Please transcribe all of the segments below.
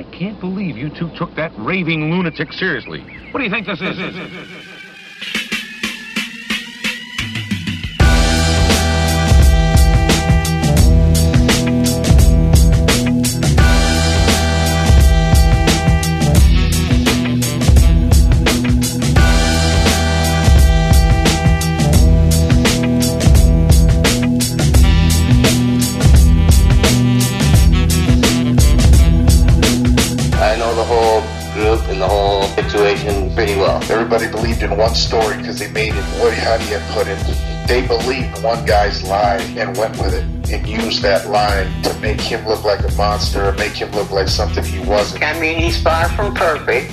I can't believe you two took that raving lunatic seriously. What do you think this is? Pretty well. Everybody believed in one story because they made it. What, how do you put it? They believed one guy's lie and went with it and used that lie to make him look like a monster or make him look like something he wasn't. I mean, he's far from perfect,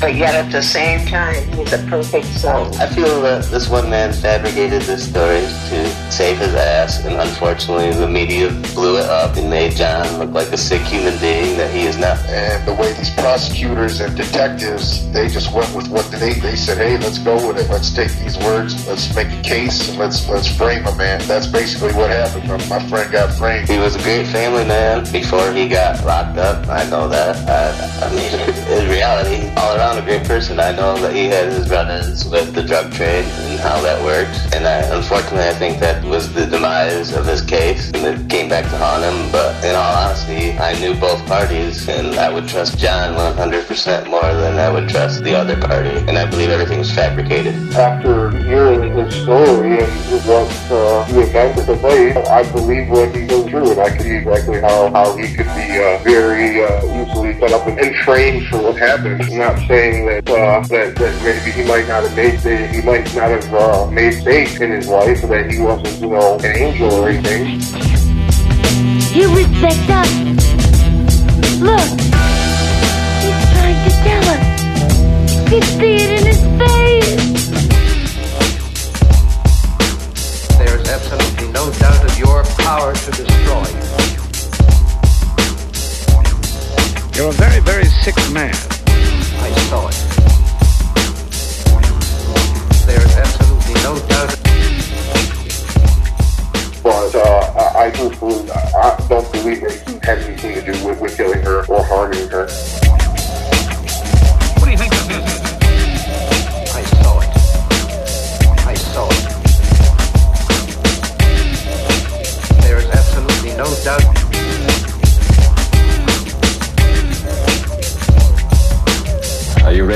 but yet at the same time, he's a perfect soul. I feel that this one man fabricated this story to save his ass, and unfortunately, the media blew it up and made John look like a sick human being that he is not. And the way these prosecutors and detectives, they just went with what they they said. Hey, let's go with it. Let's take these words. Let's make a case and let's let's frame a man. That's basically what happened. My friend got framed. He was a great family man before he got locked up. I know that. I, I mean, in reality, all around a great person. I know that he had his run-ins with the drug trade and how that worked. And I, unfortunately, I think that was the demise of his case, and it came back to haunt him. But in all honesty, I knew both parties, and I would trust John 100% more than I would trust the other party. And I believe everything was fabricated. after hearing his story and what uh, he invented to play, I believe what he goes through, and I can see exactly how, how he could be uh, very uh, easily set up and, and trained for what happened. I'm not saying that, uh, that that maybe he might not have made the, he might not have uh, made mistakes in his life, that he wasn't, you know, an angel or anything. You respect us. Look, he's trying to tell us. You see it in his face. There is absolutely no doubt of your power to destroy. You're a very, very sick man. I. Don't believe that he had anything to do with, with killing her or harming her.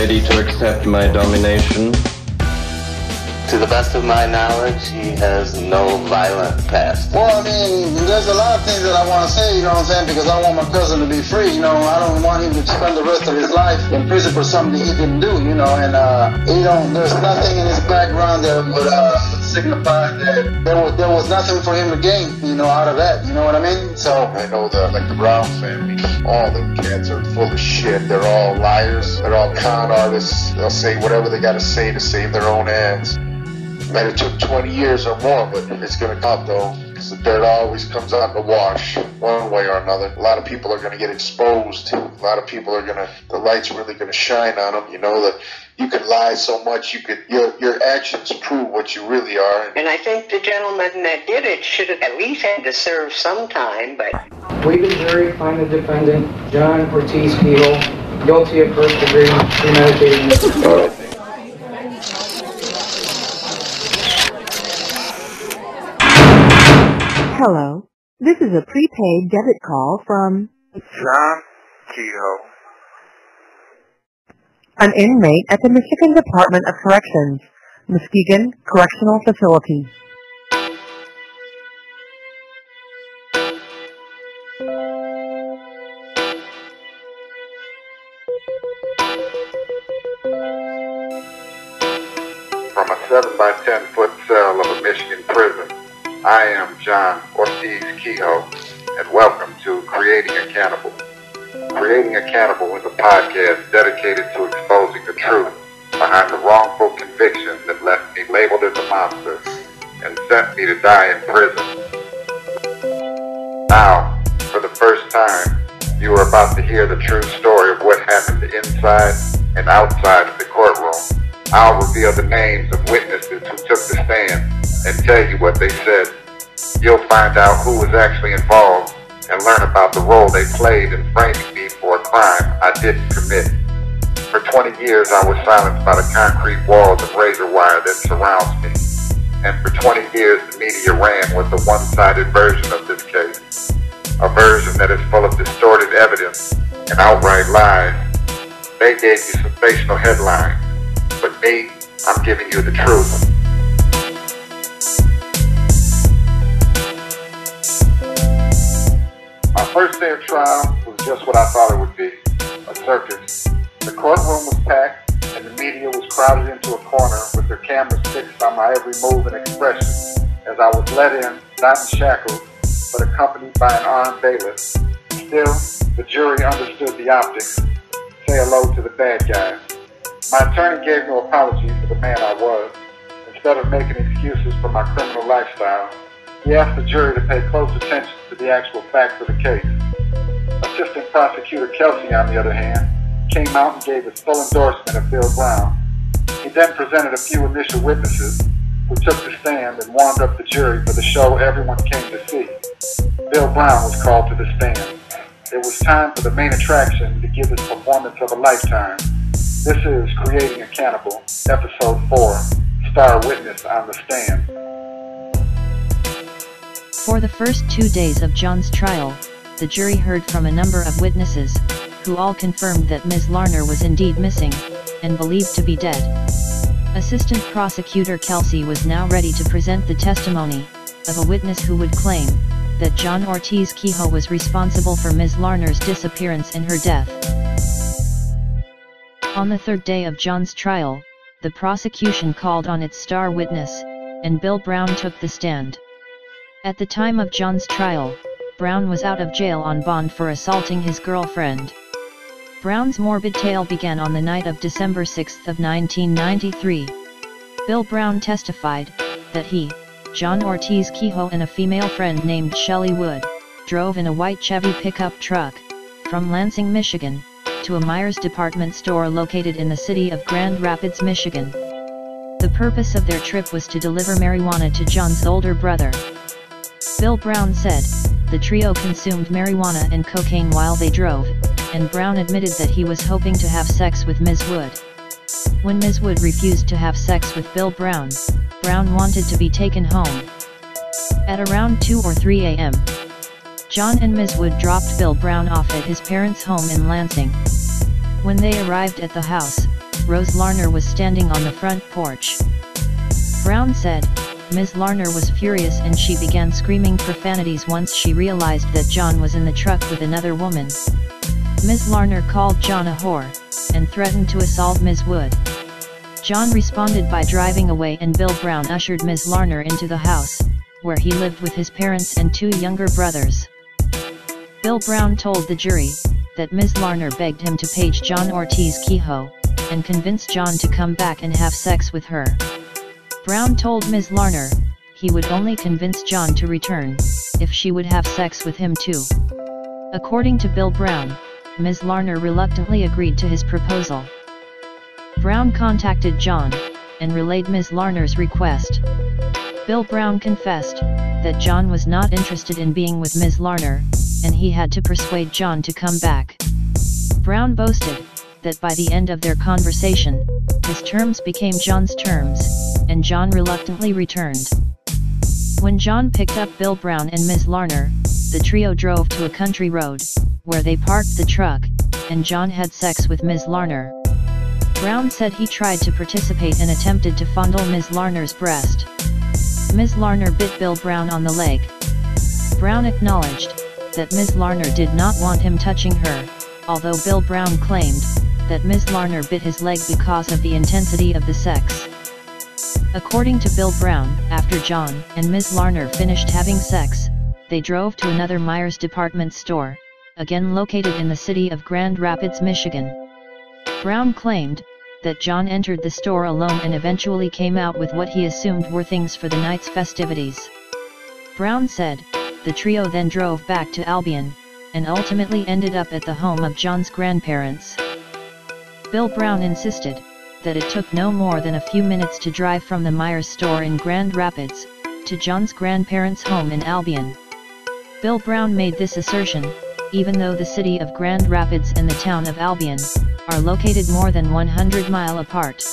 Ready to accept my domination? To the best of my knowledge, he has no violent past. Well, I mean, there's a lot of things that I want to say, you know what I'm saying? Because I want my cousin to be free, you know. I don't want him to spend the rest of his life in prison for something he didn't do, you know. And, uh, you know, there's nothing in his background that would, uh, signify that there was, there was nothing for him to gain, you know, out of that, you know what I mean? So, I know the like the Brown family. All them cats are full of shit. They're all liars. They're all con artists. They'll say whatever they got to say to save their own ends. Might have took 20 years or more, but it's gonna come though. Because the dirt always comes out in the wash, one way or another. A lot of people are gonna get exposed. A lot of people are gonna, the light's really gonna shine on them. You know that you could lie so much, you could, your your actions prove what you really are. And I think the gentleman that did it should have at least had to serve some time, but We've been jury find the defendant, John Ortiz Beagle, guilty of first degree premeditated murder. Hello. This is a prepaid debit call from John Kehoe. an inmate at the Michigan Department of Corrections, Muskegon Correctional Facility. From a 7 by 10 foot I am John Ortiz Kehoe, and welcome to Creating a Cannibal. Creating a Cannibal is a podcast dedicated to exposing the truth behind the wrongful conviction that left me labeled as a monster and sent me to die in prison. Now, for the first time, you are about to hear the true story of what happened inside and outside of the courtroom. I'll reveal the names of witnesses who took the stand and tell you what they said. You'll find out who was actually involved and learn about the role they played in framing me for a crime I didn't commit. For 20 years, I was silenced by the concrete walls and razor wire that surrounds me. And for 20 years, the media ran with a one-sided version of this case. A version that is full of distorted evidence and outright lies. They gave you sensational headlines, me, I'm giving you the truth. My first day of trial was just what I thought it would be, a circus. The courtroom was packed and the media was crowded into a corner with their cameras fixed on my every move and expression as I was let in, not in shackles, but accompanied by an armed bailiff. Still, the jury understood the optics. Say hello to the bad guys. My attorney gave no apology for the man I was. Instead of making excuses for my criminal lifestyle, he asked the jury to pay close attention to the actual facts of the case. Assistant Prosecutor Kelsey, on the other hand, came out and gave his full endorsement of Bill Brown. He then presented a few initial witnesses who took the stand and warmed up the jury for the show everyone came to see. Bill Brown was called to the stand. It was time for the main attraction to give his performance of a lifetime. This is Creating a Cannibal, Episode 4, Star Witness on the Stand. For the first two days of John's trial, the jury heard from a number of witnesses, who all confirmed that Ms. Larner was indeed missing, and believed to be dead. Assistant Prosecutor Kelsey was now ready to present the testimony, of a witness who would claim, that John Ortiz Kehoe was responsible for Ms. Larner's disappearance and her death. On the third day of John's trial, the prosecution called on its star witness, and Bill Brown took the stand. At the time of John's trial, Brown was out of jail on bond for assaulting his girlfriend. Brown's morbid tale began on the night of December 6 of 1993. Bill Brown testified, that he, John Ortiz Kehoe and a female friend named Shelley Wood, drove in a white Chevy pickup truck, from Lansing, Michigan, to a Meijer's department store located in the city of Grand Rapids, Michigan. The purpose of their trip was to deliver marijuana to John's older brother. Bill Brown said, the trio consumed marijuana and cocaine while they drove, and Brown admitted that he was hoping to have sex with Ms. Wood. When Ms. Wood refused to have sex with Bill Brown, Brown wanted to be taken home. At around 2 or 3 a.m., John and Ms. Wood dropped Bill Brown off at his parents' home in Lansing. When they arrived at the house, Rose Larner was standing on the front porch. Brown said, Ms. Larner was furious and she began screaming profanities once she realized that John was in the truck with another woman. Ms. Larner called John a whore, and threatened to assault Ms. Wood. John responded by driving away and Bill Brown ushered Ms. Larner into the house, where he lived with his parents and two younger brothers. Bill Brown told the jury, that Ms. Larner begged him to page John Ortiz Kehoe, and convince John to come back and have sex with her. Brown told Ms. Larner, he would only convince John to return, if she would have sex with him too. According to Bill Brown, Ms. Larner reluctantly agreed to his proposal. Brown contacted John, and relayed Ms. Larner's request. Bill Brown confessed, that John was not interested in being with Ms. Larner, and he had to persuade John to come back. Brown boasted, that by the end of their conversation, his terms became John's terms, and John reluctantly returned. When John picked up Bill Brown and Ms. Larner, the trio drove to a country road, where they parked the truck, and John had sex with Ms. Larner. Brown said he tried to participate and attempted to fondle Ms. Larner's breast. Ms. Larner bit Bill Brown on the leg. Brown acknowledged, that Ms. Larner did not want him touching her, although Bill Brown claimed, that Ms. Larner bit his leg because of the intensity of the sex. According to Bill Brown, after John and Ms. Larner finished having sex, they drove to another Meijer's department store, again located in the city of Grand Rapids, Michigan. Brown claimed, that John entered the store alone and eventually came out with what he assumed were things for the night's festivities. Brown said, the trio then drove back to Albion, and ultimately ended up at the home of John's grandparents. Bill Brown insisted, that it took no more than a few minutes to drive from the Meijer's store in Grand Rapids, to John's grandparents' home in Albion. Bill Brown made this assertion, even though the city of Grand Rapids and the town of Albion are located more than 100 mile apart.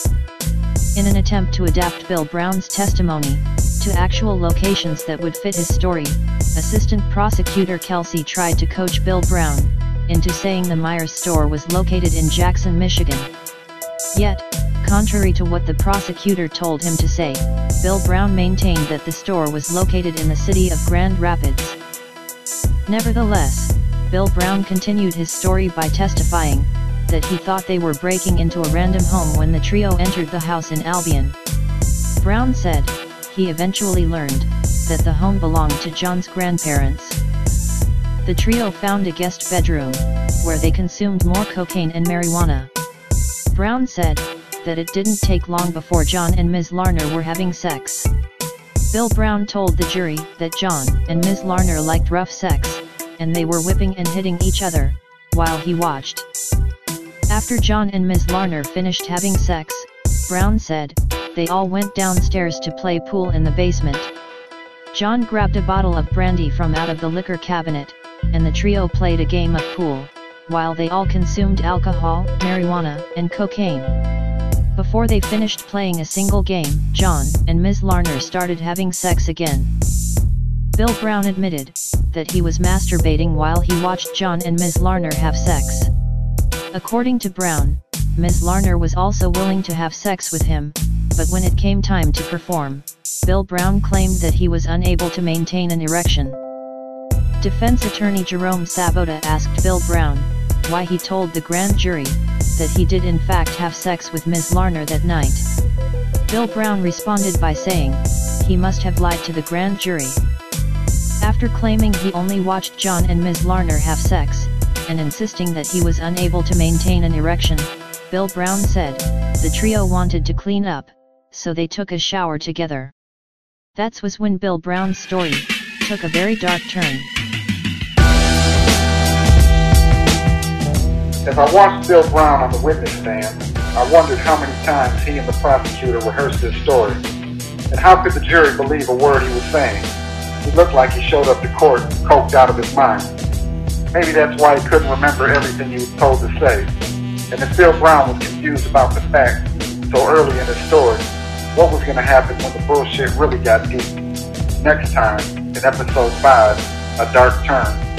In an attempt to adapt Bill Brown's testimony to actual locations that would fit his story, Assistant Prosecutor Kelsey tried to coach Bill Brown into saying the Meijer's store was located in Jackson, Michigan. Yet, contrary to what the prosecutor told him to say, Bill Brown maintained that the store was located in the city of Grand Rapids. Nevertheless, Bill Brown continued his story by testifying that he thought they were breaking into a random home when the trio entered the house in Albion. Brown said, he eventually learned that the home belonged to John's grandparents. The trio found a guest bedroom, where they consumed more cocaine and marijuana. Brown said that it didn't take long before John and Ms. Larner were having sex. Bill Brown told the jury that John and Ms. Larner liked rough sex, and they were whipping and hitting each other, while he watched. After John and Ms. Larner finished having sex, Brown said, they all went downstairs to play pool in the basement. John grabbed a bottle of brandy from out of the liquor cabinet, and the trio played a game of pool, while they all consumed alcohol, marijuana, and cocaine. Before they finished playing a single game, John and Ms. Larner started having sex again. Bill Brown admitted that he was masturbating while he watched John and Ms. Larner have sex. According to Brown, Ms. Larner was also willing to have sex with him, but when it came time to perform, Bill Brown claimed that he was unable to maintain an erection. Defense attorney Jerome Sabota asked Bill Brown why he told the grand jury that he did in fact have sex with Ms. Larner that night. Bill Brown responded by saying, he must have lied to the grand jury. After claiming he only watched John and Ms. Larner have sex, and insisting that he was unable to maintain an erection, Bill Brown said, the trio wanted to clean up, so they took a shower together. That was when Bill Brown's story took a very dark turn. As I watched Bill Brown on the witness stand, I wondered how many times he and the prosecutor rehearsed his story, and how could the jury believe a word he was saying. He looked like he showed up to court coked out of his mind. Maybe that's why he couldn't remember everything he was told to say. And if Bill Brown was confused about the facts so early in his story, what was going to happen when the bullshit really got deep? Next time, in episode 5, A Dark Turn.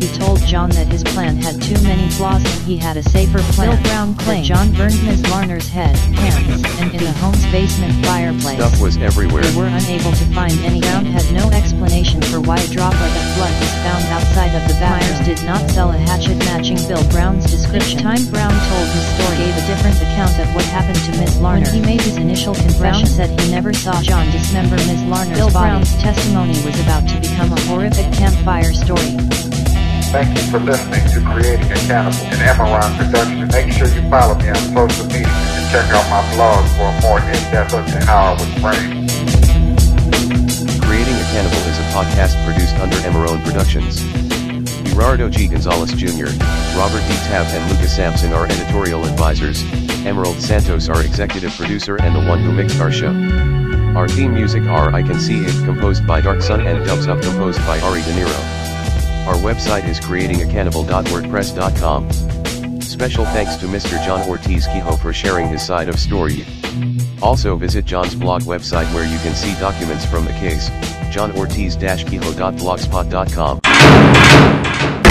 He told John that his plan had too many flaws and he had a safer plan. Bill Brown claimed John burned Ms. Larner's head, hands, and in the home's basement fireplace. Stuff was everywhere. They were unable to find any. Brown had no explanation for why a droplet of blood was found outside of the bathroom. Meijer's did not sell a hatchet matching Bill Brown's description. Each time Brown told his story gave a different account of what happened to Ms. Larner. When he made his initial confession, Brown said he never saw John dismember Ms. Larner's Bill body. Brown's testimony was about to become a horrific campfire story. Thank you for listening to Creating a Cannibal, an Amaron production. Make sure you follow me on social media and check out my blog for a more in-depth look at how I was framed. Creating a Cannibal is a podcast produced under Emerone Productions. Gerardo G. Gonzalez Jr., Robert D. Tabb and Lucas Sampson are editorial advisors, Emerald Santos our executive producer and the one who mixed our show. Our theme music are I Can See It composed by Dark Sun and Dubs Up composed by Ari De Niro. Our website is creatingacannibal.wordpress.com. Special thanks to Mr. John Ortiz Kehoe for sharing his side of story. Also visit John's blog website where you can see documents from the case, johnortiz-quijo.blogspot.com.